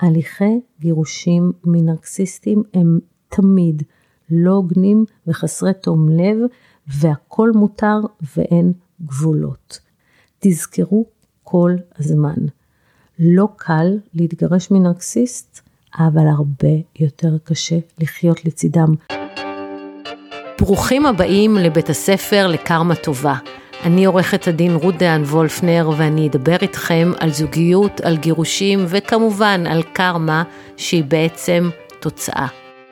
הליכי גירושים מנרקסיסטים הם תמיד לא הוגנים וחסרי תום לב, והכל מותר ואין גבולות. תזכרו כל הזמן, לא קל להתגרש מנרקסיסט, אבל הרבה יותר קשה לחיות לצידם. ברוכים הבאים לבית הספר לקרמה טובה. אני עורכת הדין רות דהן וולפנר ואני אדבר איתכם על זוגיות, על גירושים וכמובן על קרמה שהיא בעצם תוצאה.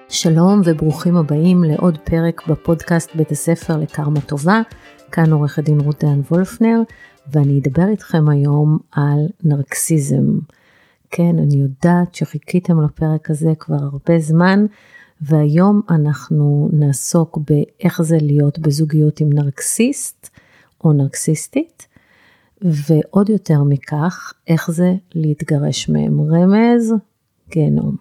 שלום וברוכים הבאים לעוד פרק בפודקאסט בית הספר לקרמה טובה. כאן עורכת דין רות דהן וולפנר ואני אדבר איתכם היום על נרקסיזם. כן, אני יודעת שחיכיתם לפרק הזה כבר הרבה זמן, והיום אנחנו נעסוק באיך זה להיות בזוגיות עם נרקסיסט או נרקסיסטית, ועוד יותר מכך, איך זה להתגרש מהם. רמז, גיהנום.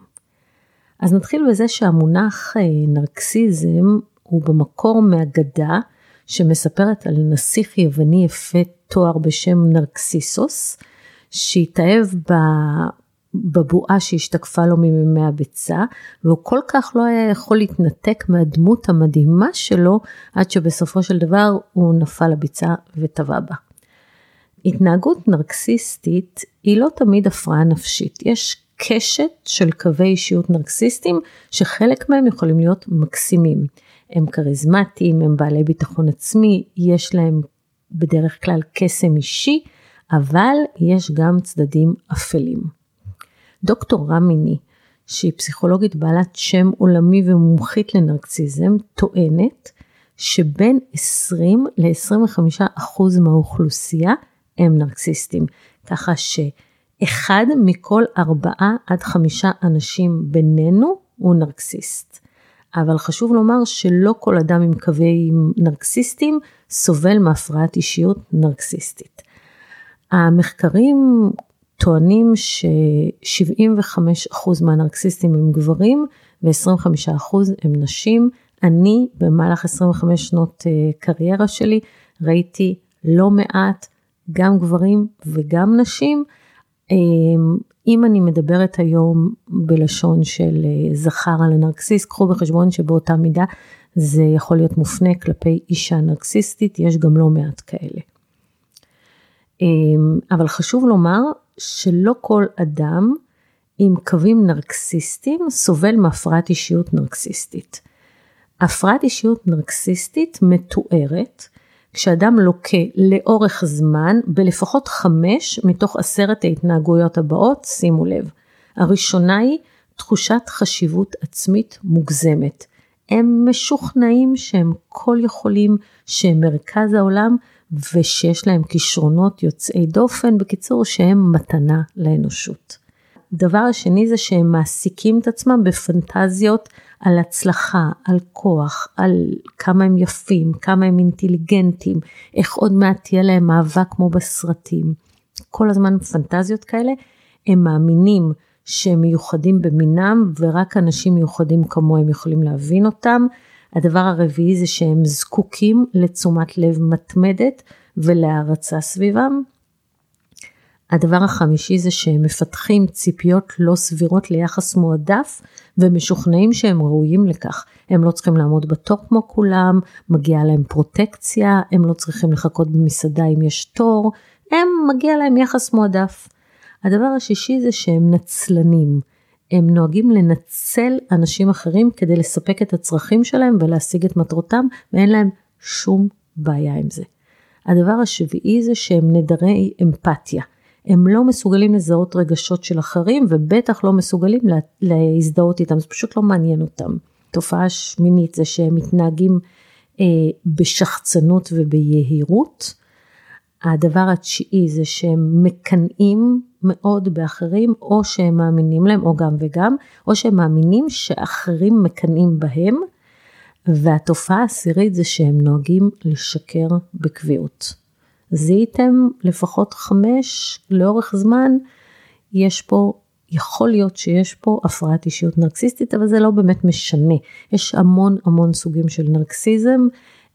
אז נתחיל בזה שהמונח אה, נרקסיזם הוא במקור מהגדה שמספרת על נסיך יווני יפה תואר בשם נרקסיסוס, שהתאהב בבועה שהשתקפה לו ממימי הביצה, והוא כל כך לא היה יכול להתנתק מהדמות המדהימה שלו, עד שבסופו של דבר הוא נפל לביצה וטבע בה. התנהגות נרקסיסטית היא לא תמיד הפרעה נפשית, יש קשת של קווי אישיות נרקסיסטים שחלק מהם יכולים להיות מקסימים. הם כריזמטיים, הם בעלי ביטחון עצמי, יש להם בדרך כלל קסם אישי, אבל יש גם צדדים אפלים. דוקטור רמיני, שהיא פסיכולוגית בעלת שם עולמי ומומחית לנרקסיזם, טוענת שבין 20 ל-25 אחוז מהאוכלוסייה הם נרקסיסטים, ככה שאחד מכל ארבעה עד חמישה אנשים בינינו הוא נרקסיסט. אבל חשוב לומר שלא כל אדם עם קווים נרקסיסטים סובל מהפרעת אישיות נרקסיסטית. המחקרים טוענים ש-75% מהנרקסיסטים הם גברים ו-25% הם נשים. אני במהלך 25 שנות אה, קריירה שלי ראיתי לא מעט גם גברים וגם נשים. אמ, אם אני מדברת היום בלשון של אה, זכר על הנרקסיסט, קחו בחשבון שבאותה מידה זה יכול להיות מופנה כלפי אישה נרקסיסטית, יש גם לא מעט כאלה. אבל חשוב לומר שלא כל אדם עם קווים נרקסיסטיים סובל מהפרעת אישיות נרקסיסטית. הפרעת אישיות נרקסיסטית מתוארת כשאדם לוקה לאורך זמן בלפחות חמש מתוך עשרת ההתנהגויות הבאות, שימו לב. הראשונה היא תחושת חשיבות עצמית מוגזמת. הם משוכנעים שהם כל יכולים, שהם מרכז העולם ושיש להם כישרונות יוצאי דופן, בקיצור שהם מתנה לאנושות. דבר השני זה שהם מעסיקים את עצמם בפנטזיות על הצלחה, על כוח, על כמה הם יפים, כמה הם אינטליגנטים, איך עוד מעט תהיה להם אהבה כמו בסרטים. כל הזמן פנטזיות כאלה, הם מאמינים שהם מיוחדים במינם ורק אנשים מיוחדים כמוהם יכולים להבין אותם. הדבר הרביעי זה שהם זקוקים לתשומת לב מתמדת ולהערצה סביבם. הדבר החמישי זה שהם מפתחים ציפיות לא סבירות ליחס מועדף ומשוכנעים שהם ראויים לכך. הם לא צריכים לעמוד בתור כמו כולם, מגיעה להם פרוטקציה, הם לא צריכים לחכות במסעדה אם יש תור, הם מגיע להם יחס מועדף. הדבר השישי זה שהם נצלנים. הם נוהגים לנצל אנשים אחרים כדי לספק את הצרכים שלהם ולהשיג את מטרותם, ואין להם שום בעיה עם זה. הדבר השביעי זה שהם נדרי אמפתיה. הם לא מסוגלים לזהות רגשות של אחרים ובטח לא מסוגלים לה, להזדהות איתם, זה פשוט לא מעניין אותם. תופעה שמינית זה שהם מתנהגים אה, בשחצנות וביהירות. הדבר התשיעי זה שהם מקנאים מאוד באחרים, או שהם מאמינים להם, או גם וגם, או שהם מאמינים שאחרים מקנאים בהם. והתופעה העשירית זה שהם נוהגים לשקר בקביעות. זיהיתם לפחות חמש לאורך זמן, יש פה, יכול להיות שיש פה הפרעת אישיות נרקסיסטית, אבל זה לא באמת משנה. יש המון המון סוגים של נרקסיזם,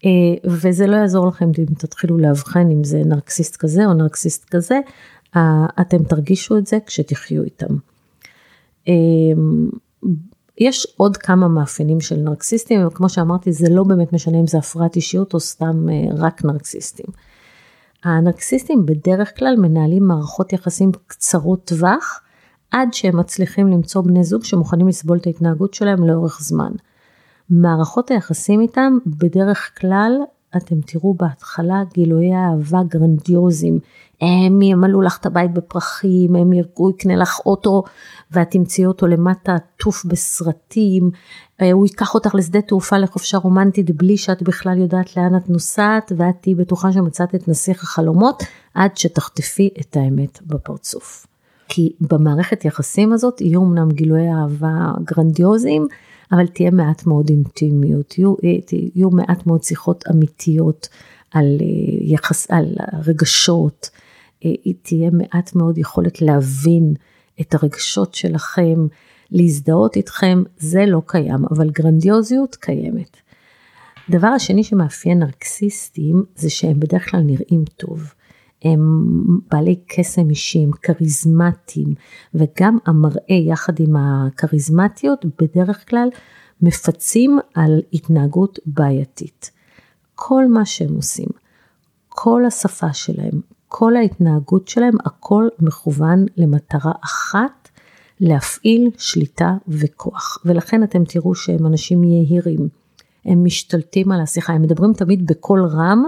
אה, וזה לא יעזור לכם אם תתחילו לאבחן אם זה נרקסיסט כזה או נרקסיסט כזה, אתם תרגישו את זה כשתחיו איתם. יש עוד כמה מאפיינים של נרקסיסטים, וכמו שאמרתי, זה לא באמת משנה אם זה הפרעת אישיות או סתם רק נרקסיסטים. הנרקסיסטים בדרך כלל מנהלים מערכות יחסים קצרות טווח, עד שהם מצליחים למצוא בני זוג שמוכנים לסבול את ההתנהגות שלהם לאורך זמן. מערכות היחסים איתם בדרך כלל אתם תראו בהתחלה גילויי אהבה גרנדיוזיים. הם ימלאו לך את הבית בפרחים, הם ירגו, יקנה לך אוטו ואת תמצאי אותו למטה עטוף בסרטים, אה, הוא ייקח אותך לשדה תעופה לחופשה רומנטית בלי שאת בכלל יודעת לאן את נוסעת ואת תהיי בטוחה שמצאת את נסיך החלומות עד שתחטפי את האמת בפרצוף. כי במערכת יחסים הזאת יהיו אמנם גילויי אהבה גרנדיוזיים, אבל תהיה מעט מאוד אינטימיות, יהיו, יהיו מעט מאוד שיחות אמיתיות על, אה, יחס, על רגשות, אה, תהיה מעט מאוד יכולת להבין את הרגשות שלכם, להזדהות איתכם, זה לא קיים, אבל גרנדיוזיות קיימת. הדבר השני שמאפיין נרקסיסטים זה שהם בדרך כלל נראים טוב. הם בעלי קסם אישי, הם כריזמטיים, וגם המראה יחד עם הכריזמטיות בדרך כלל מפצים על התנהגות בעייתית. כל מה שהם עושים, כל השפה שלהם, כל ההתנהגות שלהם, הכל מכוון למטרה אחת, להפעיל שליטה וכוח. ולכן אתם תראו שהם אנשים יהירים, הם משתלטים על השיחה, הם מדברים תמיד בקול רם,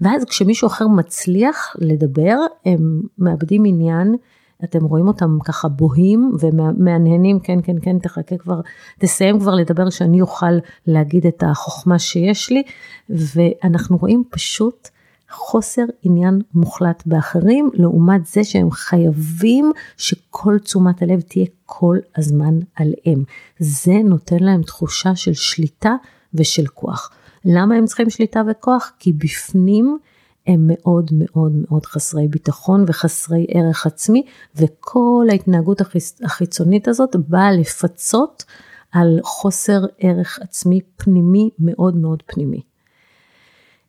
ואז כשמישהו אחר מצליח לדבר, הם מאבדים עניין, אתם רואים אותם ככה בוהים ומהנהנים, כן, כן, כן, תחכה כבר, תסיים כבר לדבר שאני אוכל להגיד את החוכמה שיש לי, ואנחנו רואים פשוט חוסר עניין מוחלט באחרים, לעומת זה שהם חייבים שכל תשומת הלב תהיה כל הזמן עליהם. זה נותן להם תחושה של שליטה ושל כוח. למה הם צריכים שליטה וכוח? כי בפנים הם מאוד מאוד מאוד חסרי ביטחון וחסרי ערך עצמי, וכל ההתנהגות החיצונית הזאת באה לפצות על חוסר ערך עצמי פנימי מאוד מאוד פנימי.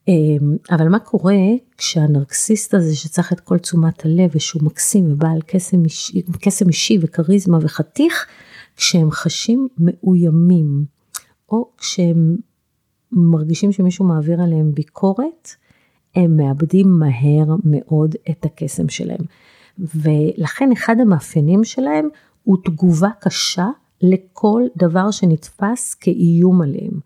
אמ, אבל מה קורה כשהנרקסיסט הזה שצריך את כל תשומת הלב ושהוא מקסים ובעל קסם אישי, קסם אישי וכריזמה וחתיך, כשהם חשים מאוימים, או כשהם מרגישים שמישהו מעביר עליהם ביקורת, הם מאבדים מהר מאוד את הקסם שלהם. ולכן אחד המאפיינים שלהם הוא תגובה קשה לכל דבר שנתפס כאיום עליהם.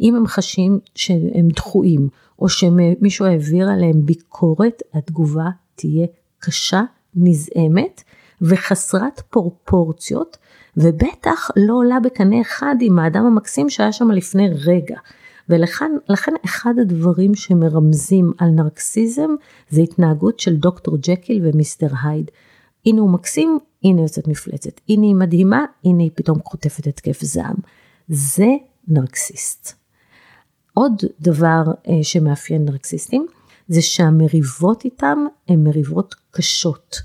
אם הם חשים שהם דחויים, או שמישהו העביר עליהם ביקורת, התגובה תהיה קשה, נזעמת וחסרת פרופורציות, ובטח לא עולה בקנה אחד עם האדם המקסים שהיה שם לפני רגע. ולכן אחד הדברים שמרמזים על נרקסיזם זה התנהגות של דוקטור ג'קיל ומיסטר הייד. הנה הוא מקסים, הנה יוצאת מפלצת. הנה היא מדהימה, הנה היא פתאום חוטפת התקף זעם. זה נרקסיסט. עוד דבר אה, שמאפיין נרקסיסטים זה שהמריבות איתם הן מריבות קשות.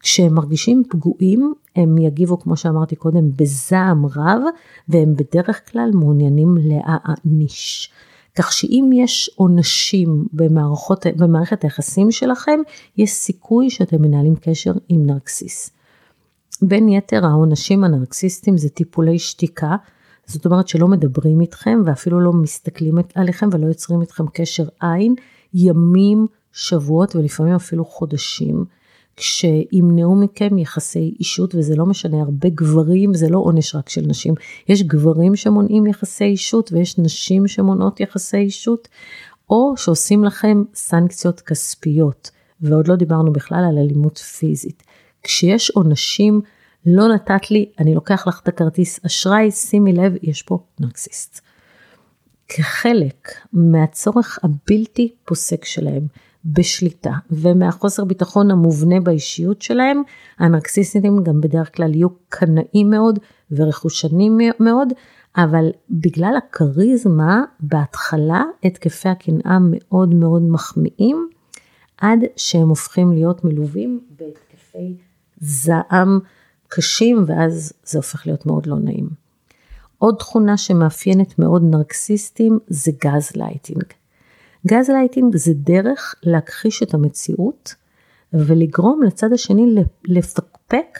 כשהם מרגישים פגועים, הם יגיבו, כמו שאמרתי קודם, בזעם רב, והם בדרך כלל מעוניינים להעניש. כך שאם יש עונשים במערכות, במערכת היחסים שלכם, יש סיכוי שאתם מנהלים קשר עם נרקסיס. בין יתר העונשים הנרקסיסטיים זה טיפולי שתיקה, זאת אומרת שלא מדברים איתכם ואפילו לא מסתכלים עליכם ולא יוצרים איתכם קשר עין, ימים, שבועות ולפעמים אפילו חודשים. כשימנעו מכם יחסי אישות, וזה לא משנה, הרבה גברים, זה לא עונש רק של נשים, יש גברים שמונעים יחסי אישות ויש נשים שמונעות יחסי אישות, או שעושים לכם סנקציות כספיות, ועוד לא דיברנו בכלל על אלימות פיזית. כשיש עונשים, לא נתת לי, אני לוקח לך את הכרטיס אשראי, שימי לב, יש פה נרקסיסט. כחלק מהצורך הבלתי פוסק שלהם בשליטה ומהחוסר ביטחון המובנה באישיות שלהם, הנרקסיסטים גם בדרך כלל יהיו קנאים מאוד ורכושנים מאוד, אבל בגלל הכריזמה, בהתחלה התקפי הקנאה מאוד מאוד מחמיאים, עד שהם הופכים להיות מלווים בהתקפי זעם קשים, ואז זה הופך להיות מאוד לא נעים. עוד תכונה שמאפיינת מאוד נרקסיסטים זה gaslighting. gaslighting זה דרך להכחיש את המציאות ולגרום לצד השני לפקפק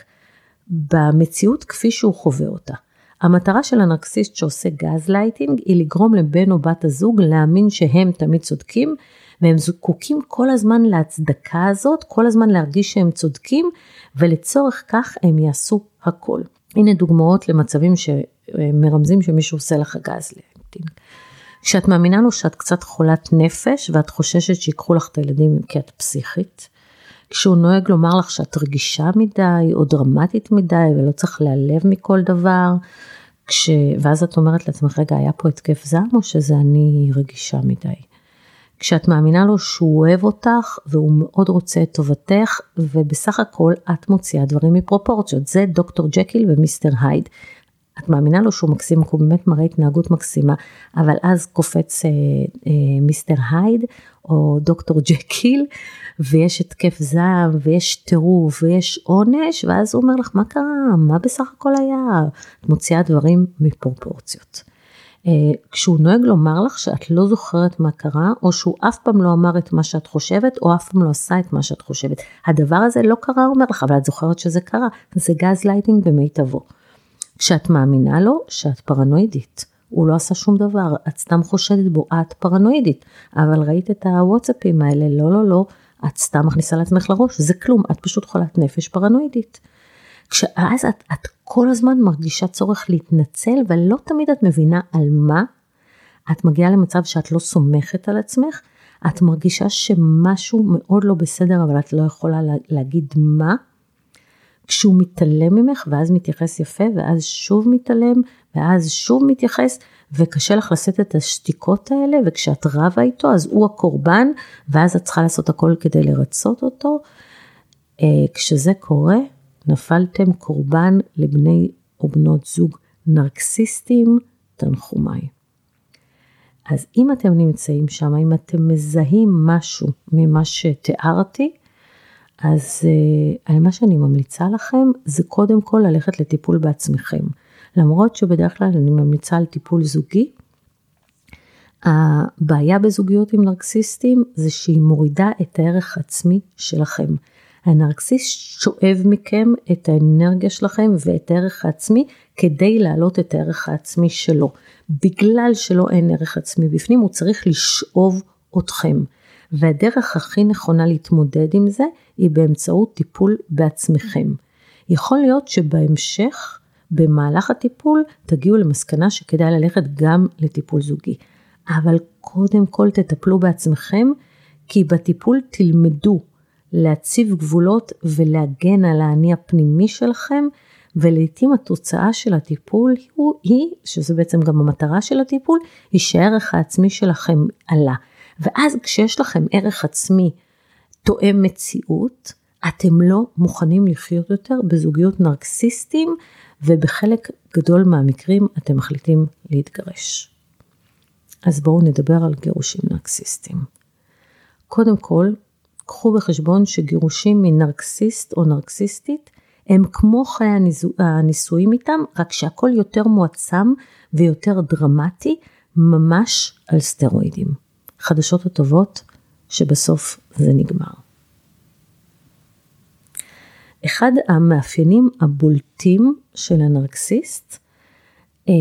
במציאות כפי שהוא חווה אותה. המטרה של הנרקסיסט שעושה גז לייטינג היא לגרום לבן או בת הזוג להאמין שהם תמיד צודקים והם זקוקים כל הזמן להצדקה הזאת, כל הזמן להרגיש שהם צודקים ולצורך כך הם יעשו הכל. הנה דוגמאות למצבים שמרמזים שמישהו עושה לך גז לייטינג. כשאת מאמינה לו שאת קצת חולת נפש ואת חוששת שיקחו לך את הילדים כי את פסיכית. כשהוא נוהג לומר לך שאת רגישה מדי או דרמטית מדי ולא צריך להיעלב מכל דבר. כש... ואז את אומרת לעצמך, רגע, היה פה התקף זעם או שזה אני רגישה מדי? כשאת מאמינה לו שהוא אוהב אותך והוא מאוד רוצה את טובתך ובסך הכל את מוציאה דברים מפרופורציות. זה דוקטור ג'קיל ומיסטר הייד. את מאמינה לו שהוא מקסים, הוא באמת מראה התנהגות מקסימה, אבל אז קופץ אה, אה, Mister Hyde או דוקטור Jekyll, ויש התקף זעם, ויש טירוף, ויש עונש, ואז הוא אומר לך, מה קרה? מה בסך הכל היה? את מוציאה דברים מפרופורציות. אה, כשהוא נוהג לומר לך שאת לא זוכרת מה קרה, או שהוא אף פעם לא אמר את מה שאת חושבת, או אף פעם לא עשה את מה שאת חושבת. הדבר הזה לא קרה, הוא אומר לך, אבל את זוכרת שזה קרה. זה גז לייטינג במיטבו. כשאת מאמינה לו שאת פרנואידית. הוא לא עשה שום דבר, את סתם חושדת בו, את פרנואידית. אבל ראית את הוואטסאפים האלה, לא, לא, לא, את סתם מכניסה לעצמך לראש, זה כלום, את פשוט חולת נפש פרנואידית. כשאז את, את כל הזמן מרגישה צורך להתנצל, ולא תמיד את מבינה על מה, את מגיעה למצב שאת לא סומכת על עצמך, את מרגישה שמשהו מאוד לא בסדר, אבל את לא יכולה להגיד מה, כשהוא מתעלם ממך ואז מתייחס יפה ואז שוב מתעלם ואז שוב מתייחס וקשה לך לשאת את השתיקות האלה וכשאת רבה איתו אז הוא הקורבן ואז את צריכה לעשות הכל כדי לרצות אותו. אה, כשזה קורה נפלתם קורבן לבני או בנות זוג נרקסיסטים תנחומיי. אז אם אתם נמצאים שם, אם אתם מזהים משהו ממה שתיארתי, אז uh, מה שאני ממליצה לכם זה קודם כל ללכת לטיפול בעצמכם. למרות שבדרך כלל אני ממליצה על טיפול זוגי, הבעיה בזוגיות עם נרקסיסטים זה שהיא מורידה את הערך העצמי שלכם. הנרקסיסט שואב מכם את האנרגיה שלכם ואת הערך העצמי כדי להעלות את הערך העצמי שלו. בגלל שלא אין ערך עצמי בפנים הוא צריך לשאוב אתכם. והדרך הכי נכונה להתמודד עם זה היא באמצעות טיפול בעצמכם. יכול להיות שבהמשך, במהלך הטיפול, תגיעו למסקנה שכדאי ללכת גם לטיפול זוגי. אבל קודם כל תטפלו בעצמכם, כי בטיפול תלמדו להציב גבולות ולהגן על האני הפנימי שלכם, ולעיתים התוצאה של הטיפול היא, שזה בעצם גם המטרה של הטיפול, היא שהערך העצמי שלכם עלה. ואז כשיש לכם ערך עצמי תואם מציאות, אתם לא מוכנים לחיות יותר בזוגיות נרקסיסטים, ובחלק גדול מהמקרים אתם מחליטים להתגרש. אז בואו נדבר על גירושים נרקסיסטים. קודם כל, קחו בחשבון שגירושים מנרקסיסט או נרקסיסטית הם כמו חיי הנישואים איתם, רק שהכל יותר מועצם ויותר דרמטי, ממש על סטרואידים. החדשות הטובות שבסוף זה נגמר. אחד המאפיינים הבולטים של הנרקסיסט אה,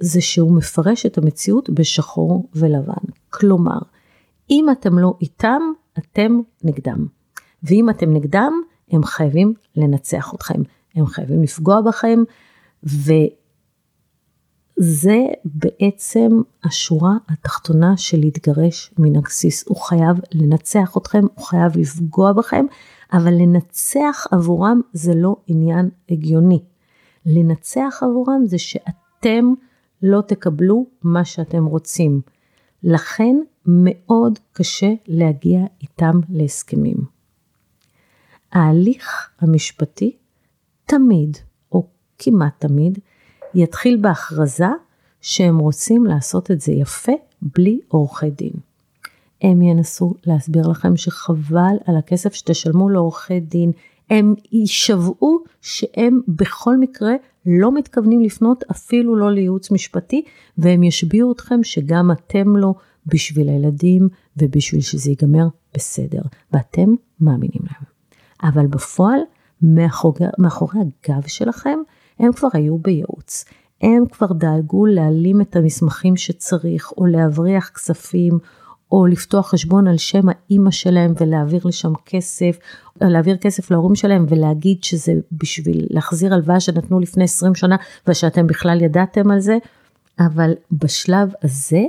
זה שהוא מפרש את המציאות בשחור ולבן. כלומר, אם אתם לא איתם, אתם נגדם. ואם אתם נגדם, הם חייבים לנצח אתכם. הם חייבים לפגוע בכם, ו... זה בעצם השורה התחתונה של להתגרש מנרקסיס. הוא חייב לנצח אתכם, הוא חייב לפגוע בכם, אבל לנצח עבורם זה לא עניין הגיוני. לנצח עבורם זה שאתם לא תקבלו מה שאתם רוצים. לכן מאוד קשה להגיע איתם להסכמים. ההליך המשפטי תמיד, או כמעט תמיד, יתחיל בהכרזה שהם רוצים לעשות את זה יפה בלי עורכי דין. הם ינסו להסביר לכם שחבל על הכסף שתשלמו לעורכי דין, הם יישבעו שהם בכל מקרה לא מתכוונים לפנות אפילו לא לייעוץ משפטי, והם ישביעו אתכם שגם אתם לא בשביל הילדים ובשביל שזה ייגמר בסדר, ואתם מאמינים להם. אבל בפועל, מאחורי, מאחורי הגב שלכם, הם כבר היו בייעוץ. הם כבר דאגו להעלים את המסמכים שצריך, או להבריח כספים, או לפתוח חשבון על שם האימא שלהם ולהעביר לשם כסף, להעביר כסף להורים שלהם ולהגיד שזה בשביל להחזיר הלוואה שנתנו לפני 20 שנה ושאתם בכלל ידעתם על זה, אבל בשלב הזה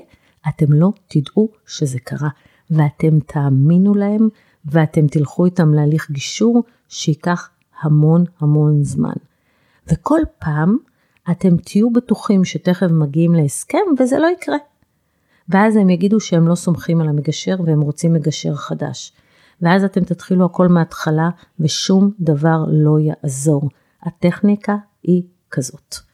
אתם לא תדעו שזה קרה, ואתם תאמינו להם ואתם תלכו איתם להליך גישור שייקח המון המון זמן. וכל פעם אתם תהיו בטוחים שתכף מגיעים להסכם וזה לא יקרה. ואז הם יגידו שהם לא סומכים על המגשר והם רוצים מגשר חדש. ואז אתם תתחילו הכל מההתחלה ושום דבר לא יעזור. הטכניקה היא כזאת.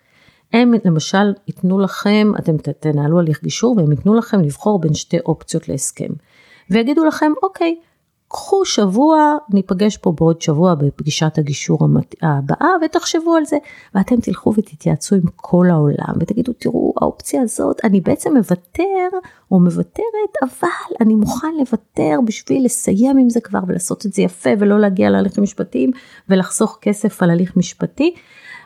הם למשל ייתנו לכם, אתם תנהלו הליך גישור והם ייתנו לכם לבחור בין שתי אופציות להסכם. ויגידו לכם, אוקיי, קחו שבוע, ניפגש פה בעוד שבוע בפגישת הגישור הבאה ותחשבו על זה. ואתם תלכו ותתייעצו עם כל העולם ותגידו, תראו, האופציה הזאת, אני בעצם מוותר או מוותרת, אבל אני מוכן לוותר בשביל לסיים עם זה כבר ולעשות את זה יפה ולא להגיע להליכים משפטיים ולחסוך כסף על הליך משפטי.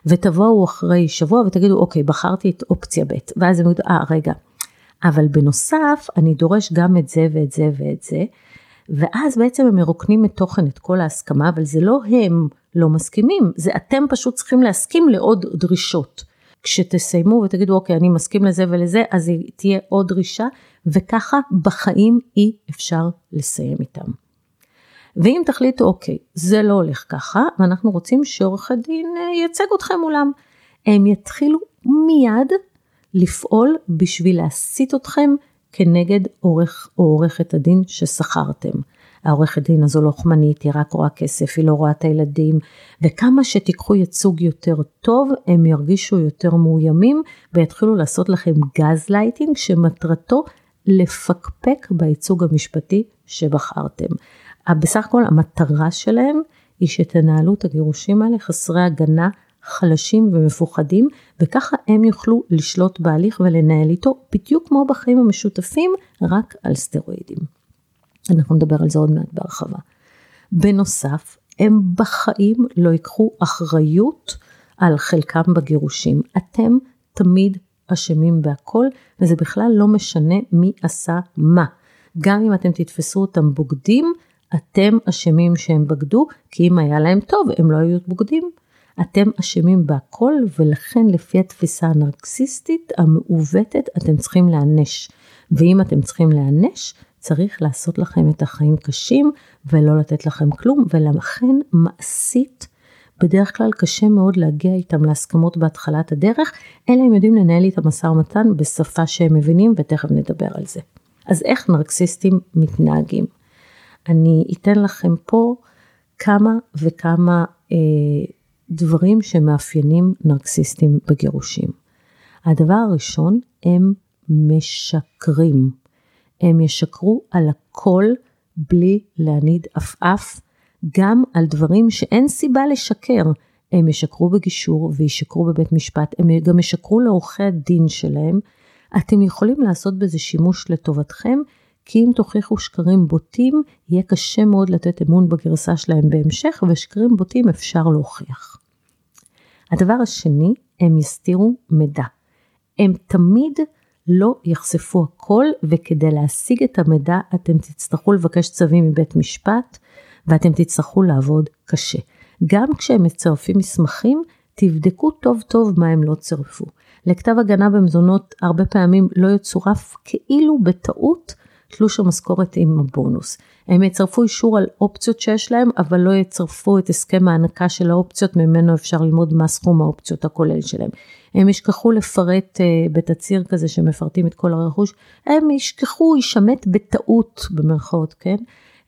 ותבואו אחרי שבוע ותגידו, אוקיי, בחרתי את אופציה ב', ואז הם יגידו, אה, רגע, אבל בנוסף, אני דורש גם את זה ואת זה ואת זה. ואז בעצם הם מרוקנים מתוכן את כל ההסכמה, אבל זה לא הם לא מסכימים, זה אתם פשוט צריכים להסכים לעוד דרישות. כשתסיימו ותגידו אוקיי אני מסכים לזה ולזה אז תהיה עוד דרישה וככה בחיים אי אפשר לסיים איתם. ואם תחליטו אוקיי זה לא הולך ככה ואנחנו רוצים שעורך הדין אה, ייצג אתכם מולם, הם יתחילו מיד לפעול בשביל להסית אתכם כנגד עורך או עורכת הדין ששכרתם. העורכת דין הזו לוחמנית, היא רק רואה כסף, היא לא רואה את הילדים, וכמה שתיקחו ייצוג יותר טוב, הם ירגישו יותר מאוימים ויתחילו לעשות לכם גז לייטינג שמטרתו לפקפק בייצוג המשפטי שבחרתם. בסך הכל המטרה שלהם היא שתנהלו את הגירושים האלה חסרי הגנה חלשים ומפוחדים, וככה הם יוכלו לשלוט בהליך ולנהל איתו בדיוק כמו בחיים המשותפים, רק על סטרואידים. אנחנו נדבר על זה עוד מעט בהרחבה. בנוסף, הם בחיים לא ייקחו אחריות על חלקם בגירושים. אתם תמיד אשמים בהכל, וזה בכלל לא משנה מי עשה מה. גם אם אתם תתפסו אותם בוגדים, אתם אשמים שהם בגדו, כי אם היה להם טוב, הם לא היו בוגדים. אתם אשמים בהכל ולכן לפי התפיסה הנרקסיסטית המעוותת אתם צריכים להיענש. ואם אתם צריכים להיענש, צריך לעשות לכם את החיים קשים ולא לתת לכם כלום, ולכן מעשית, בדרך כלל קשה מאוד להגיע איתם להסכמות בהתחלת הדרך, אלא הם יודעים לנהל איתם משא ומתן בשפה שהם מבינים, ותכף נדבר על זה. אז איך נרקסיסטים מתנהגים? אני אתן לכם פה כמה וכמה אה, דברים שמאפיינים נרקסיסטים בגירושים. הדבר הראשון, הם משקרים. הם ישקרו על הכל בלי להניד עפעף, גם על דברים שאין סיבה לשקר. הם ישקרו בגישור וישקרו בבית משפט, הם גם ישקרו לעורכי הדין שלהם. אתם יכולים לעשות בזה שימוש לטובתכם, כי אם תוכיחו שקרים בוטים, יהיה קשה מאוד לתת אמון בגרסה שלהם בהמשך, ושקרים בוטים אפשר להוכיח. הדבר השני, הם יסתירו מידע. הם תמיד לא יחשפו הכל, וכדי להשיג את המידע אתם תצטרכו לבקש צווים מבית משפט, ואתם תצטרכו לעבוד קשה. גם כשהם מצרפים מסמכים, תבדקו טוב טוב מה הם לא צירפו. לכתב הגנה במזונות הרבה פעמים לא יצורף כאילו בטעות תלוש המשכורת עם הבונוס. הם יצרפו אישור על אופציות שיש להם, אבל לא יצרפו את הסכם ההענקה של האופציות, ממנו אפשר ללמוד מה סכום האופציות הכולל שלהם. הם ישכחו לפרט uh, בתצהיר כזה שמפרטים את כל הרכוש, הם ישכחו, יישמט בטעות במרכאות, כן?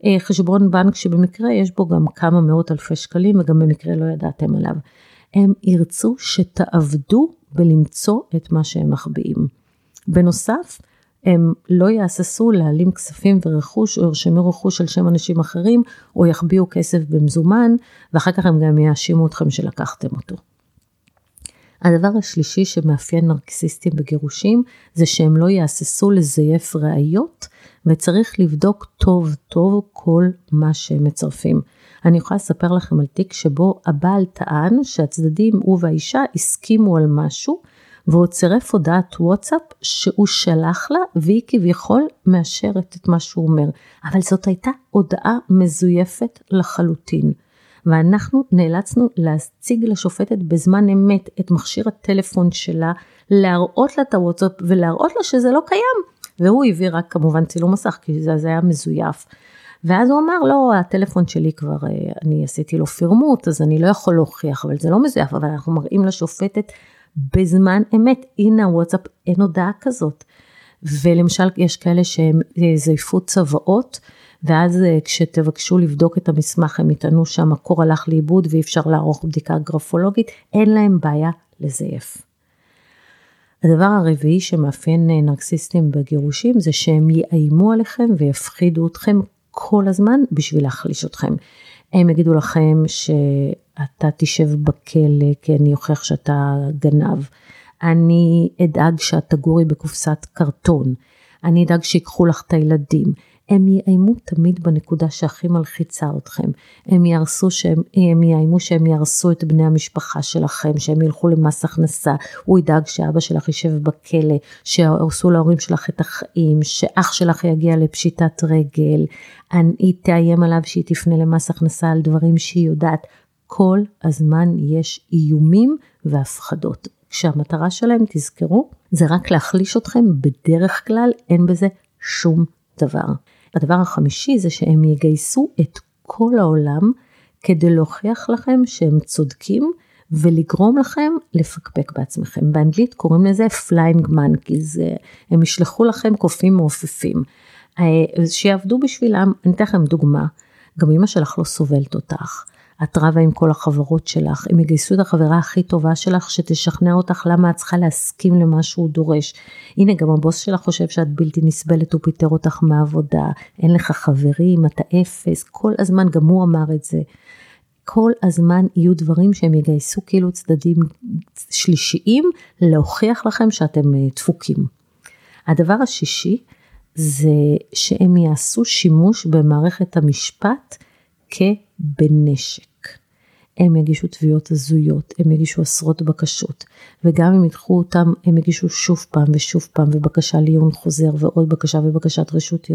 Uh, חשבון בנק שבמקרה יש בו גם כמה מאות אלפי שקלים וגם במקרה לא ידעתם עליו. הם ירצו שתעבדו בלמצוא את מה שהם מחביאים. בנוסף, הם לא יהססו להעלים כספים ורכוש או ירשמו רכוש על שם אנשים אחרים או יחביאו כסף במזומן ואחר כך הם גם יאשימו אתכם שלקחתם אותו. הדבר השלישי שמאפיין נרקסיסטים בגירושים זה שהם לא יהססו לזייף ראיות וצריך לבדוק טוב טוב כל מה שהם מצרפים. אני יכולה לספר לכם על תיק שבו הבעל טען שהצדדים, הוא והאישה, הסכימו על משהו והוא צירף הודעת וואטסאפ שהוא שלח לה והיא כביכול מאשרת את מה שהוא אומר. אבל זאת הייתה הודעה מזויפת לחלוטין. ואנחנו נאלצנו להציג לשופטת בזמן אמת את מכשיר הטלפון שלה, להראות לה את הוואטסאפ ולהראות לה שזה לא קיים. והוא הביא רק כמובן צילום מסך כי זה היה מזויף. ואז הוא אמר, לא, הטלפון שלי כבר, אה, אני עשיתי לו פירמוט, אז אני לא יכול להוכיח, אבל זה לא מזויף, אבל אנחנו מראים לשופטת בזמן אמת, הנה הוואטסאפ, אין הודעה כזאת. ולמשל, יש כאלה שהם אה, זייפו צוואות, ואז אה, כשתבקשו לבדוק את המסמך, הם יטענו שהמקור הלך לאיבוד ואי אפשר לערוך בדיקה גרפולוגית, אין להם בעיה לזייף. הדבר הרביעי שמאפיין נרקסיסטים בגירושים זה שהם יאיימו עליכם ויפחידו אתכם כל הזמן בשביל להחליש אתכם. הם יגידו לכם שאתה תשב בכלא כי אני אוכיח שאתה גנב. אני אדאג שאת תגורי בקופסת קרטון. אני אדאג שיקחו לך את הילדים. הם יאיימו תמיד בנקודה שהכי מלחיצה אתכם. הם יהרסו שהם, הם יאיימו שהם יהרסו את בני המשפחה שלכם, שהם ילכו למס הכנסה, הוא ידאג שאבא שלך יישב בכלא, שהרסו להורים שלך את החיים, שאח שלך יגיע לפשיטת רגל, היא תאיים עליו שהיא תפנה למס הכנסה על דברים שהיא יודעת. כל הזמן יש איומים והפחדות. כשהמטרה שלהם, תזכרו, זה רק להחליש אתכם, בדרך כלל אין בזה שום דבר. הדבר החמישי זה שהם יגייסו את כל העולם כדי להוכיח לכם שהם צודקים ולגרום לכם לפקפק בעצמכם. באנגלית קוראים לזה flying monkeys, הם ישלחו לכם קופים מעופפים. אה, שיעבדו בשבילם, אני אתן לכם דוגמה, גם אמא שלך לא סובלת אותך. את רבה עם כל החברות שלך, הם יגייסו את החברה הכי טובה שלך שתשכנע אותך למה את צריכה להסכים למה שהוא דורש. הנה גם הבוס שלך חושב שאת בלתי נסבלת, הוא פיטר אותך מהעבודה, אין לך חברים, אתה אפס, כל הזמן גם הוא אמר את זה. כל הזמן יהיו דברים שהם יגייסו כאילו צדדים שלישיים להוכיח לכם שאתם אה, דפוקים. הדבר השישי זה שהם יעשו שימוש במערכת המשפט כבנשק. הם יגישו תביעות הזויות, הם יגישו עשרות בקשות, וגם אם ידחו אותם, הם יגישו שוב פעם ושוב פעם, ובקשה לעיון חוזר, ועוד בקשה ובקשת רשות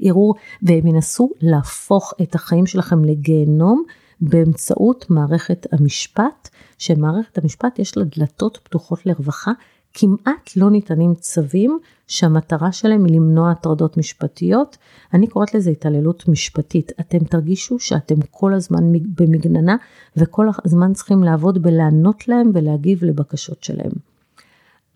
ערעור, והם ינסו להפוך את החיים שלכם לגיהנום באמצעות מערכת המשפט, שמערכת המשפט יש לה דלתות פתוחות לרווחה, כמעט לא ניתנים צווים שהמטרה שלהם היא למנוע הטרדות משפטיות. אני קוראת לזה התעללות משפטית. אתם תרגישו שאתם כל הזמן במגננה וכל הזמן צריכים לעבוד בלענות להם ולהגיב לבקשות שלהם.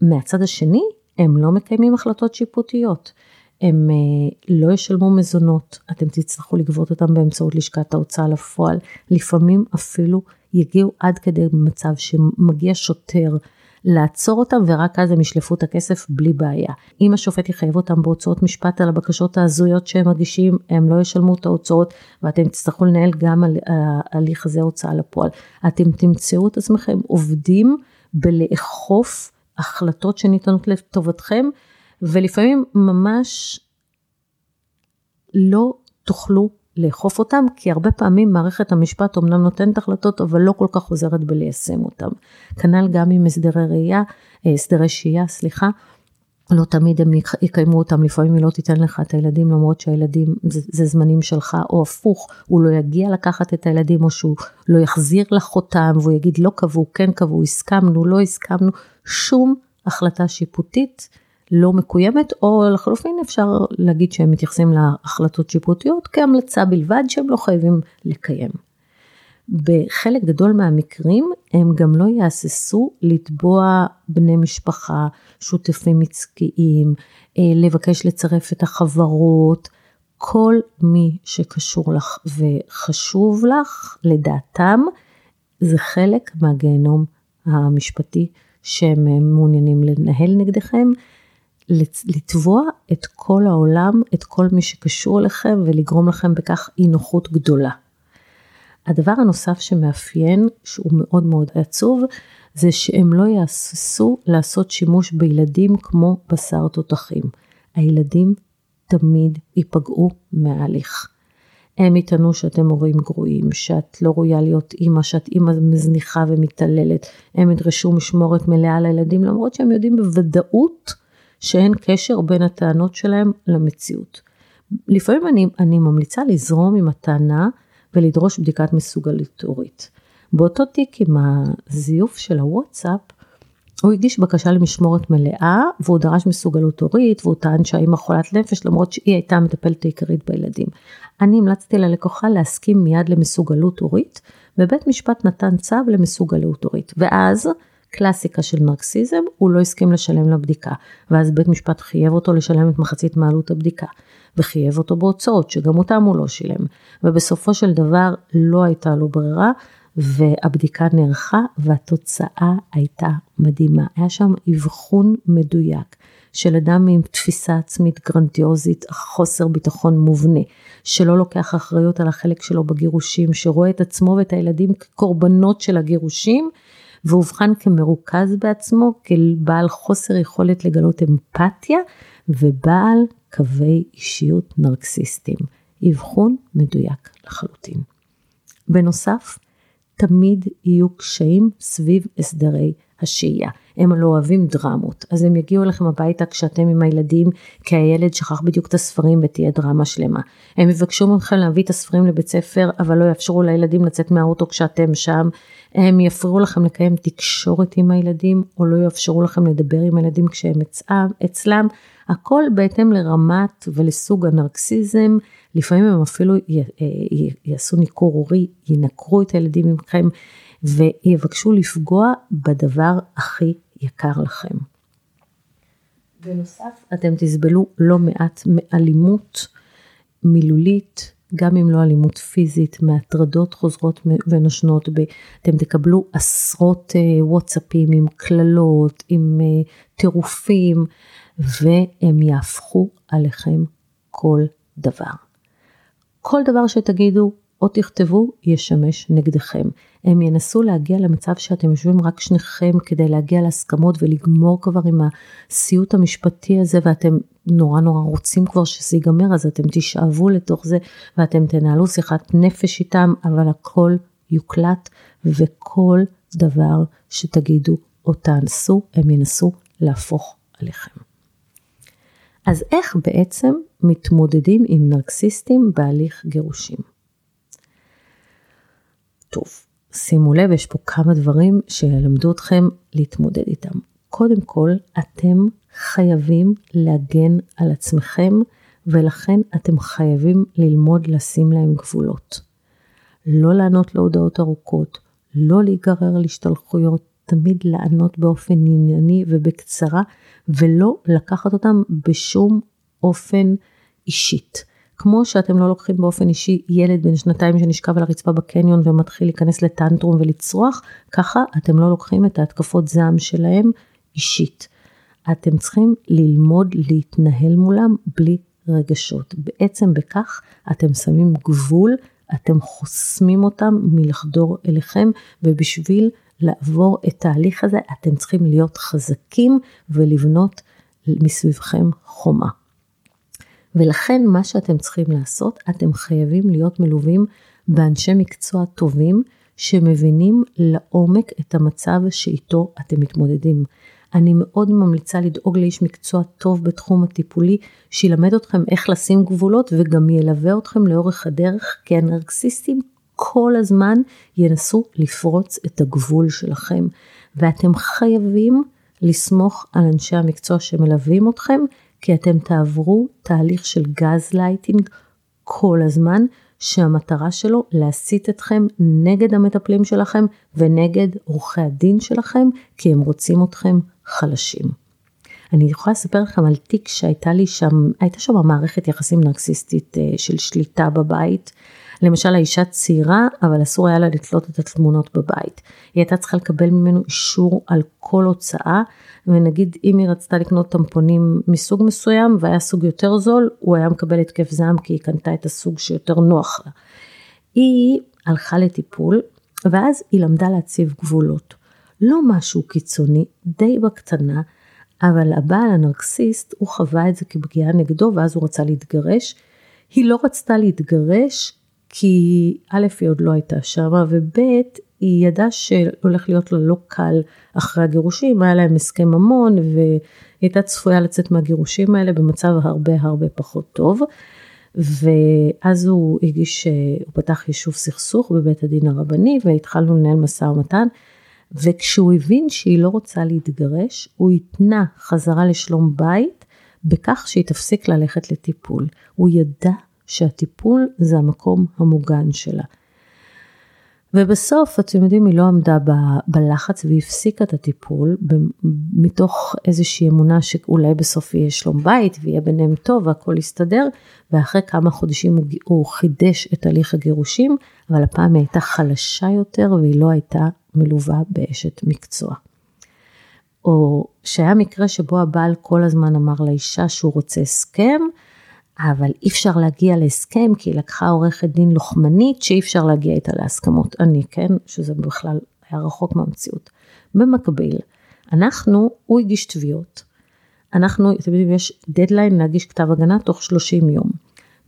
מהצד השני, הם לא מקיימים החלטות שיפוטיות. הם אה, לא ישלמו מזונות, אתם תצטרכו לגבות אותם באמצעות לשכת ההוצאה לפועל, לפעמים אפילו יגיעו עד כדי מצב שמגיע שוטר לעצור אותם ורק אז הם ישלפו את הכסף בלי בעיה. אם השופט יחייב אותם בהוצאות משפט על הבקשות ההזויות שהם מגישים, הם לא ישלמו את ההוצאות ואתם תצטרכו לנהל גם על ההליך הזה הוצאה לפועל. אתם תמצאו את עצמכם עובדים בלאכוף החלטות שניתנות לטובתכם ולפעמים ממש לא תוכלו לאכוף אותם, כי הרבה פעמים מערכת המשפט אומנם נותנת החלטות, אבל לא כל כך עוזרת בליישם אותם. כנ"ל גם עם הסדרי ראייה, אה, הסדרי שהייה, סליחה. לא תמיד הם יקיימו אותם, לפעמים היא לא תיתן לך את הילדים למרות שהילדים זה, זה זמנים שלך, או הפוך, הוא לא יגיע לקחת את הילדים, או שהוא לא יחזיר לך אותם, והוא יגיד לא קבעו, כן קבעו, הסכמנו, לא הסכמנו, שום החלטה שיפוטית לא מקוימת, או לחלופין אפשר להגיד שהם מתייחסים להחלטות שיפוטיות כהמלצה בלבד שהם לא חייבים לקיים. בחלק גדול מהמקרים הם גם לא יהססו לתבוע בני משפחה, שותפים עסקיים, אה, לבקש לצרף את החברות, כל מי שקשור לך וחשוב לך לדעתם, זה חלק מהגיהנום המשפטי שהם מעוניינים לנהל נגדכם. לתבוע את כל העולם, את כל מי שקשור אליכם ולגרום לכם בכך אי נוחות גדולה. הדבר הנוסף שמאפיין, שהוא מאוד מאוד עצוב, זה שהם לא יהססו לעשות שימוש בילדים כמו בשר תותחים. הילדים תמיד ייפגעו מההליך. הם יטענו שאתם הורים גרועים, שאת לא ראויה להיות אימא, שאת אימא מזניחה ומתעללת, הם ידרשו משמורת מלאה לילדים, למרות שהם יודעים בוודאות שאין קשר בין הטענות שלהם למציאות. לפעמים אני, אני ממליצה לזרום עם הטענה ולדרוש בדיקת מסוגלות הורית. באותו תיק עם הזיוף של הוואטסאפ, הוא הגיש בקשה למשמורת מלאה והוא דרש מסוגלות הורית והוא טען שהאימא חולת נפש למרות שהיא הייתה המטפלת העיקרית בילדים. אני המלצתי ללקוחה להסכים מיד למסוגלות הורית ובית משפט נתן צו למסוגלות הורית ואז קלאסיקה של נרקסיזם הוא לא הסכים לשלם לבדיקה ואז בית משפט חייב אותו לשלם את מחצית מעלות הבדיקה וחייב אותו בהוצאות שגם אותם הוא לא שילם ובסופו של דבר לא הייתה לו ברירה והבדיקה נערכה והתוצאה הייתה מדהימה. היה שם אבחון מדויק של אדם עם תפיסה עצמית גרנדיוזית, חוסר ביטחון מובנה, שלא לוקח אחריות על החלק שלו בגירושים, שרואה את עצמו ואת הילדים כקורבנות של הגירושים, ואובחן כמרוכז בעצמו, כבעל חוסר יכולת לגלות אמפתיה, ובעל קווי אישיות נרקסיסטיים. אבחון מדויק לחלוטין. בנוסף, תמיד יהיו קשיים סביב הסדרי השהייה. הם לא אוהבים דרמות, אז הם יגיעו אליכם הביתה כשאתם עם הילדים, כי הילד שכח בדיוק את הספרים ותהיה דרמה שלמה. הם יבקשו מכם להביא את הספרים לבית ספר, אבל לא יאפשרו לילדים לצאת מהאוטו כשאתם שם. הם יפריעו לכם לקיים תקשורת עם הילדים, או לא יאפשרו לכם לדבר עם הילדים כשהם אצלם. הכל בהתאם לרמת ולסוג הנרקסיזם. לפעמים הם אפילו יעשו ניכור הורי, ינקרו את הילדים ממכם ויבקשו לפגוע בדבר הכי יקר לכם. בנוסף, אתם תסבלו לא מעט מאלימות מילולית, גם אם לא אלימות פיזית, מהטרדות חוזרות ונושנות, אתם תקבלו עשרות אה, וואטסאפים עם קללות, עם אה, טירופים, והם יהפכו עליכם כל דבר. כל דבר שתגידו או תכתבו ישמש נגדכם. הם ינסו להגיע למצב שאתם יושבים רק שניכם כדי להגיע להסכמות ולגמור כבר עם הסיוט המשפטי הזה ואתם נורא נורא רוצים כבר שזה ייגמר אז אתם תשאבו לתוך זה ואתם תנהלו שיחת נפש איתם אבל הכל יוקלט וכל דבר שתגידו או תאנסו הם ינסו להפוך עליכם. אז איך בעצם מתמודדים עם נרקסיסטים בהליך גירושים? טוב, שימו לב, יש פה כמה דברים שילמדו אתכם להתמודד איתם. קודם כל, אתם חייבים להגן על עצמכם, ולכן אתם חייבים ללמוד לשים להם גבולות. לא לענות להודעות ארוכות, לא להיגרר להשתלחויות, תמיד לענות באופן ענייני ובקצרה, ולא לקחת אותם בשום אופן אישית. כמו שאתם לא לוקחים באופן אישי ילד בן שנתיים שנשכב על הרצפה בקניון ומתחיל להיכנס לטנטרום ולצרוח, ככה אתם לא לוקחים את ההתקפות זעם שלהם אישית. אתם צריכים ללמוד להתנהל מולם בלי רגשות. בעצם בכך אתם שמים גבול, אתם חוסמים אותם מלחדור אליכם, ובשביל לעבור את ההליך הזה אתם צריכים להיות חזקים ולבנות מסביבכם חומה. ולכן מה שאתם צריכים לעשות, אתם חייבים להיות מלווים באנשי מקצוע טובים שמבינים לעומק את המצב שאיתו אתם מתמודדים. אני מאוד ממליצה לדאוג לאיש מקצוע טוב בתחום הטיפולי, שילמד אתכם איך לשים גבולות וגם ילווה אתכם לאורך הדרך, כי הנרקסיסטים כל הזמן ינסו לפרוץ את הגבול שלכם, ואתם חייבים לסמוך על אנשי המקצוע שמלווים אתכם, כי אתם תעברו תהליך של גז לייטינג כל הזמן, שהמטרה שלו להסית אתכם נגד המטפלים שלכם ונגד עורכי הדין שלכם, כי הם רוצים אתכם חלשים. אני יכולה לספר לכם על תיק שהייתה לי שם, הייתה שם מערכת יחסים נרקסיסטית אה, של שליטה בבית. למשל האישה צעירה, אבל אסור היה לה לתלות את התמונות בבית. היא הייתה צריכה לקבל ממנו אישור על כל הוצאה, ונגיד אם היא רצתה לקנות טמפונים מסוג מסוים והיה סוג יותר זול, הוא היה מקבל התקף זעם כי היא קנתה את הסוג שיותר נוח לה. היא הלכה לטיפול, ואז היא למדה להציב גבולות. לא משהו קיצוני, די בקטנה, אבל הבעל הנרקסיסט, הוא חווה את זה כפגיעה נגדו, ואז הוא רצה להתגרש. היא לא רצתה להתגרש, כי א', היא עוד לא הייתה שמה, וב', היא ידעה שהולך להיות לה לא קל אחרי הגירושים, היה להם הסכם ממון, והיא הייתה צפויה לצאת מהגירושים האלה במצב הרבה הרבה פחות טוב. ואז הוא הגיש, הוא פתח יישוב סכסוך בבית הדין הרבני, והתחלנו לנהל משא ומתן. וכשהוא הבין שהיא לא רוצה להתגרש, הוא התנה חזרה לשלום בית בכך שהיא תפסיק ללכת לטיפול. הוא ידע שהטיפול זה המקום המוגן שלה. ובסוף, אתם יודעים, היא לא עמדה ב, בלחץ והיא הפסיקה את הטיפול מתוך איזושהי אמונה שאולי בסוף יהיה שלום בית ויהיה ביניהם טוב והכל יסתדר, ואחרי כמה חודשים הוא, הוא חידש את הליך הגירושים, אבל הפעם היא הייתה חלשה יותר והיא לא הייתה מלווה באשת מקצוע. או שהיה מקרה שבו הבעל כל הזמן אמר לאישה שהוא רוצה הסכם, אבל אי אפשר להגיע להסכם כי היא לקחה עורכת דין לוחמנית שאי אפשר להגיע איתה להסכמות. אני, כן, שזה בכלל היה רחוק מהמציאות. במקביל, אנחנו, הוא הגיש תביעות. אנחנו, אתם יודעים, יש דדליין להגיש כתב הגנה תוך 30 יום.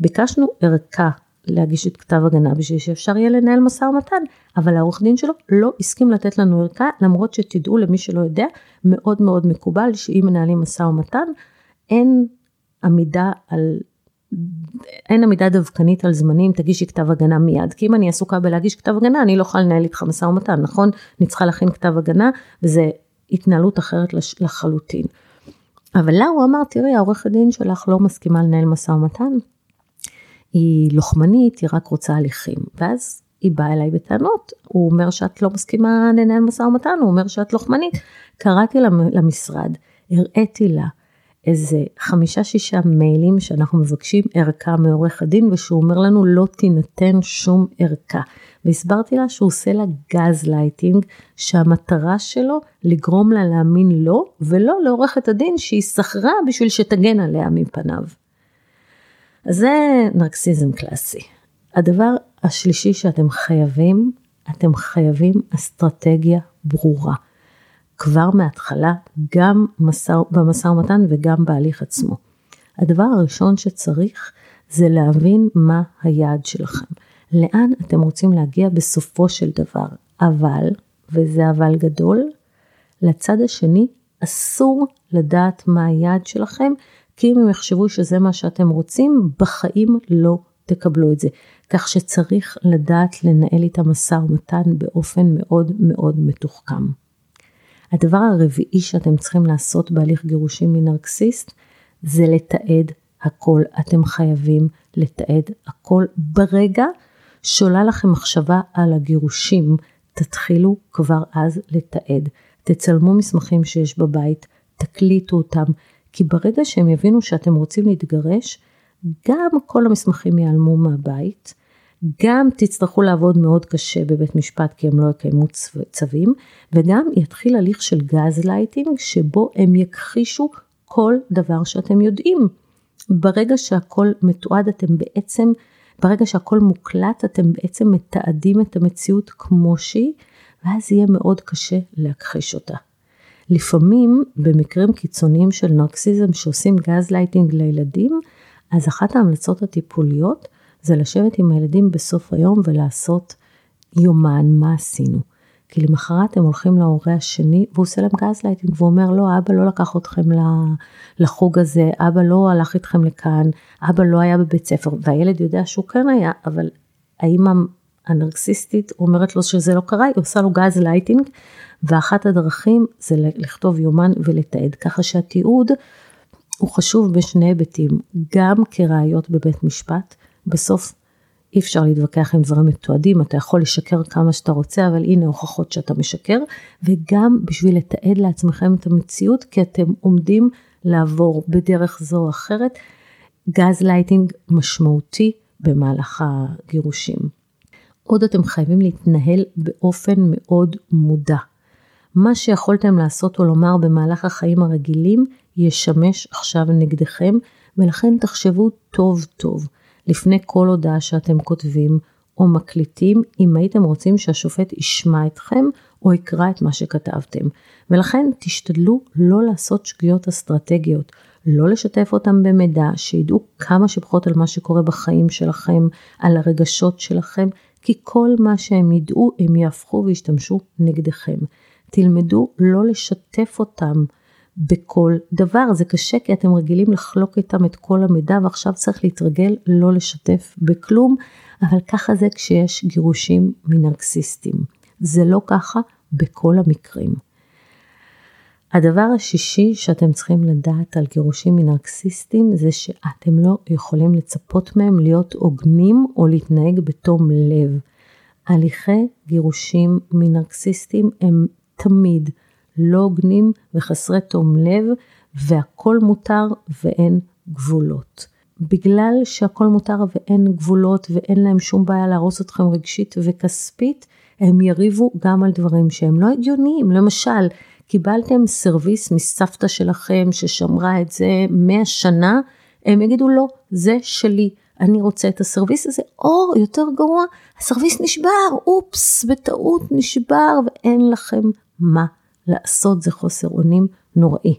ביקשנו ערכה להגיש את כתב הגנה בשביל שאפשר יהיה לנהל משא ומתן, אבל העורך דין שלו לא הסכים לתת לנו ערכה, למרות שתדעו למי שלא יודע, מאוד מאוד מקובל שאם מנהלים משא ומתן, אין עמידה על אין עמידה דווקנית על זמנים, תגישי כתב הגנה מיד, כי אם אני עסוקה בלהגיש כתב הגנה, אני לא יכולה לנהל איתך משא ומתן, נכון? אני צריכה להכין כתב הגנה, וזה התנהלות אחרת לחלוטין. אבל לה הוא אמר, תראי, העורכת דין שלך לא מסכימה לנהל משא ומתן, היא לוחמנית, היא רק רוצה הליכים. ואז היא באה אליי בטענות, הוא אומר שאת לא מסכימה לנהל משא ומתן, הוא אומר שאת לוחמנית. קראתי למשרד, הראיתי לה איזה חמישה שישה מיילים שאנחנו מבקשים ארכה מעורך הדין ושהוא אומר לנו לא תינתן שום ארכה. והסברתי לה שהוא עושה לה גז לייטינג שהמטרה שלו לגרום לה להאמין לו ולא לעורכת הדין שהיא שכרה בשביל שתגן עליה מפניו. אז זה נרקסיזם קלאסי. הדבר השלישי שאתם חייבים, אתם חייבים אסטרטגיה ברורה. כבר מההתחלה, גם במשא ומתן וגם בהליך עצמו. הדבר הראשון שצריך זה להבין מה היעד שלכם. לאן אתם רוצים להגיע בסופו של דבר. אבל, וזה אבל גדול, לצד השני אסור לדעת מה היעד שלכם, כי אם הם יחשבו שזה מה שאתם רוצים, בחיים לא תקבלו את זה. כך שצריך לדעת לנהל איתם משא ומתן באופן מאוד מאוד מתוחכם. הדבר הרביעי שאתם צריכים לעשות בהליך גירושים מנרקסיסט, זה לתעד הכל. אתם חייבים לתעד הכל ברגע שעולה לכם מחשבה על הגירושים, תתחילו כבר אז לתעד. תצלמו מסמכים שיש בבית, תקליטו אותם, כי ברגע שהם יבינו שאתם רוצים להתגרש, גם כל המסמכים ייעלמו מהבית, גם תצטרכו לעבוד מאוד קשה בבית משפט כי הם לא יקיימו צווים, וגם יתחיל הליך של גז לייטינג שבו הם יכחישו כל דבר שאתם יודעים. ברגע שהכל מתועד אתם בעצם, ברגע שהכל מוקלט אתם בעצם מתעדים את המציאות כמו שהיא, ואז יהיה מאוד קשה להכחיש אותה. לפעמים במקרים קיצוניים של נרקסיזם שעושים גז לייטינג לילדים, אז אחת ההמלצות הטיפוליות זה לשבת עם הילדים בסוף היום ולעשות יומן מה עשינו. כי למחרת הם הולכים להורה השני והוא עושה להם גז לייטינג והוא אומר לא אבא לא לקח אתכם לחוג הזה, אבא לא הלך איתכם לכאן, אבא לא היה בבית ספר והילד יודע שהוא כן היה אבל האמא הנרקסיסטית אומרת לו שזה לא קרה, היא עושה לו גז לייטינג ואחת הדרכים זה לכתוב יומן ולתעד ככה שהתיעוד הוא חשוב בשני היבטים, גם כראיות בבית משפט בסוף אי אפשר להתווכח עם דברים מתועדים, אתה יכול לשקר כמה שאתה רוצה, אבל הנה הוכחות שאתה משקר, וגם בשביל לתעד לעצמכם את המציאות, כי אתם עומדים לעבור בדרך זו או אחרת גז לייטינג משמעותי במהלך הגירושים. עוד אתם חייבים להתנהל באופן מאוד מודע. מה שיכולתם לעשות או לומר במהלך החיים הרגילים ישמש עכשיו נגדכם, ולכן תחשבו טוב טוב. לפני כל הודעה שאתם כותבים, או מקליטים אם הייתם רוצים שהשופט ישמע אתכם או יקרא את מה שכתבתם. ולכן תשתדלו לא לעשות שגיאות אסטרטגיות, לא לשתף אותם במידע, שידעו כמה שפחות על מה שקורה בחיים שלכם, על הרגשות שלכם, כי כל מה שהם ידעו הם יהפכו וישתמשו נגדכם. תלמדו לא לשתף אותם בכל דבר, זה קשה כי אתם רגילים לחלוק איתם את כל המידע ועכשיו צריך להתרגל לא לשתף בכלום, אבל ככה זה כשיש גירושים מנרקסיסטים. זה לא ככה בכל המקרים. הדבר השישי שאתם צריכים לדעת על גירושים מנרקסיסטים זה שאתם לא יכולים לצפות מהם להיות הוגנים או להתנהג בתום לב. הליכי גירושים מנרקסיסטים הם תמיד לא הוגנים וחסרי תום לב והכל מותר ואין גבולות. בגלל שהכל מותר ואין גבולות ואין להם שום בעיה להרוס אתכם רגשית וכספית, הם יריבו גם על דברים שהם לא הגיוניים. למשל, קיבלתם סרוויס מסבתא שלכם ששמרה את זה 100 שנה, הם יגידו לא, זה שלי, אני רוצה את הסרוויס הזה, או יותר גרוע, הסרוויס נשבר, אופס, בטעות נשבר ואין לכם מה לעשות, זה חוסר אונים נוראי.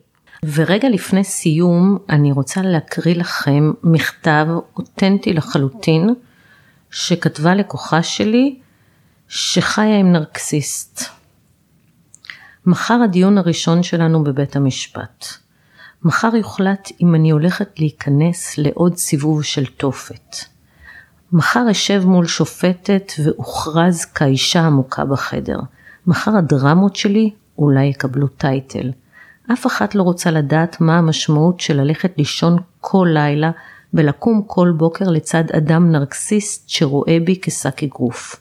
ורגע לפני סיום, אני רוצה להקריא לכם מכתב אותנטי לחלוטין, שכתבה לקוחה שלי, שחיה עם נרקסיסט. מחר הדיון הראשון שלנו בבית המשפט. מחר יוחלט אם אני הולכת להיכנס לעוד סיבוב של תופת. מחר אשב מול שופטת והוכרז כאישה עמוקה בחדר. מחר הדרמות שלי אולי יקבלו טייטל. אף אחת לא רוצה לדעת מה המשמעות של ללכת לישון כל לילה ולקום כל בוקר לצד אדם נרקסיסט שרואה בי כשק אגרוף.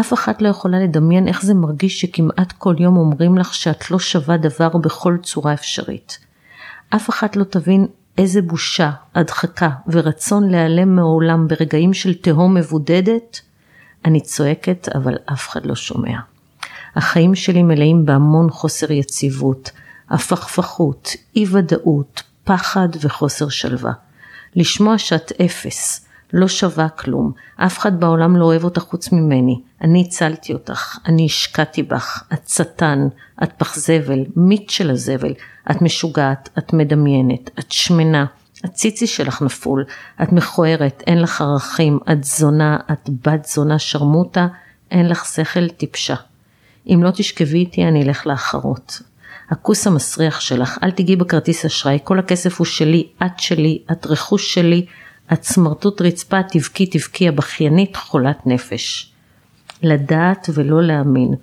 אף אחת לא יכולה לדמיין איך זה מרגיש שכמעט כל יום אומרים לך שאת לא שווה דבר בכל צורה אפשרית. אף אחת לא תבין איזה בושה, הדחקה ורצון להיעלם מהעולם ברגעים של תהום מבודדת. אני צועקת אבל אף אחד לא שומע. החיים שלי מלאים בהמון חוסר יציבות, הפכפכות, אי ודאות, פחד וחוסר שלווה. לשמוע שאת אפס, לא שווה כלום, אף אחד בעולם לא אוהב אותך חוץ ממני, אני הצלתי אותך, אני השקעתי בך, את שטן, את פח זבל, מיט של הזבל, את משוגעת, את מדמיינת, את שמנה, הציצי שלך נפול, את מכוערת, אין לך ערכים, את זונה, את בת זונה שרמוטה, אין לך שכל טיפשה. אם לא תשכבי איתי אני אלך לאחרות. הכוס המסריח שלך, אל תיגעי בכרטיס אשראי, כל הכסף הוא שלי, את שלי, את רכוש שלי, את סמרטוט רצפה, תבכי תבכי הבכיינית חולת נפש. לדעת ולא להאמין.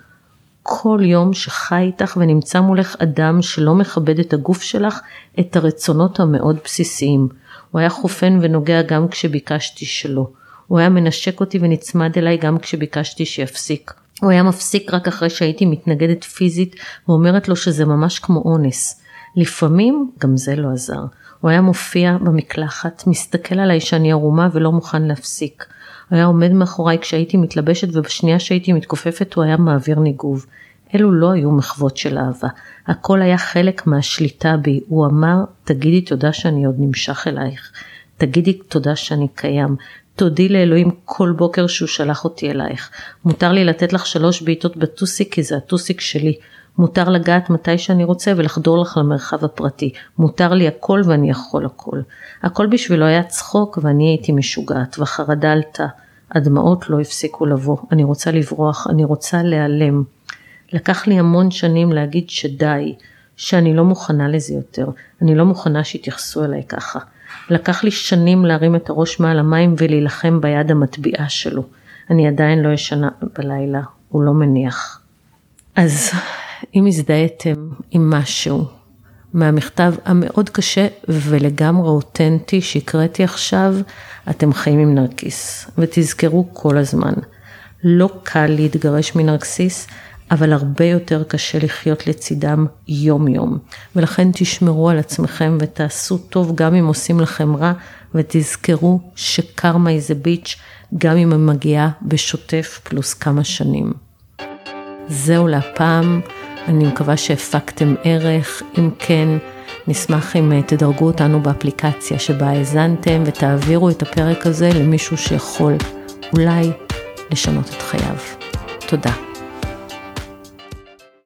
כל יום שחי איתך ונמצא מולך אדם שלא מכבד את הגוף שלך, את הרצונות המאוד בסיסיים. הוא היה חופן ונוגע גם כשביקשתי שלא. הוא היה מנשק אותי ונצמד אליי גם כשביקשתי שיפסיק. הוא היה מפסיק רק אחרי שהייתי מתנגדת פיזית ואומרת לו שזה ממש כמו אונס. לפעמים גם זה לא עזר. הוא היה מופיע במקלחת, מסתכל עליי שאני ערומה ולא מוכן להפסיק. הוא היה עומד מאחוריי כשהייתי מתלבשת ובשנייה שהייתי מתכופפת הוא היה מעביר ניגוב. אלו לא היו מחוות של אהבה, הכל היה חלק מהשליטה בי. הוא אמר, תגידי תודה שאני עוד נמשך אלייך. תגידי תודה שאני קיים. תודי לאלוהים כל בוקר שהוא שלח אותי אלייך. מותר לי לתת לך שלוש בעיטות בטוסיק כי זה הטוסיק שלי. מותר לגעת מתי שאני רוצה ולחדור לך למרחב הפרטי. מותר לי הכל ואני יכול הכל. הכל בשבילו היה צחוק ואני הייתי משוגעת והחרדה עלתה. הדמעות לא הפסיקו לבוא. אני רוצה לברוח, אני רוצה להיעלם. לקח לי המון שנים להגיד שדי, שאני לא מוכנה לזה יותר. אני לא מוכנה שיתייחסו אליי ככה. לקח לי שנים להרים את הראש מעל המים ולהילחם ביד המטביעה שלו. אני עדיין לא ישנה בלילה, הוא לא מניח. אז אם הזדהיתם עם משהו מהמכתב המאוד קשה ולגמרי אותנטי שהקראתי עכשיו, אתם חיים עם נרקיס. ותזכרו כל הזמן, לא קל להתגרש מנרקסיס, אבל הרבה יותר קשה לחיות לצידם יום יום. ולכן תשמרו על עצמכם ותעשו טוב גם אם עושים לכם רע, ותזכרו שקרמה is a bitch גם אם היא מגיעה בשוטף פלוס כמה שנים. זהו להפעם, אני מקווה שהפקתם ערך, אם כן, נשמח אם אה, תדרגו אותנו באפליקציה שבה האזנתם ותעבירו את הפרק הזה למישהו שיכול אולי לשנות את חייו. תודה.